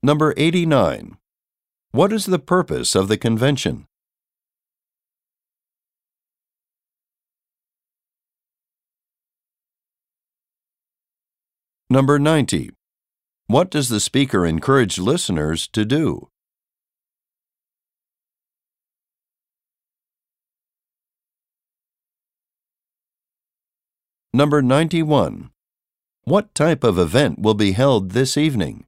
Number 89. What is the purpose of the convention? Number 90. What does the speaker encourage listeners to do? Number 91. What type of event will be held this evening?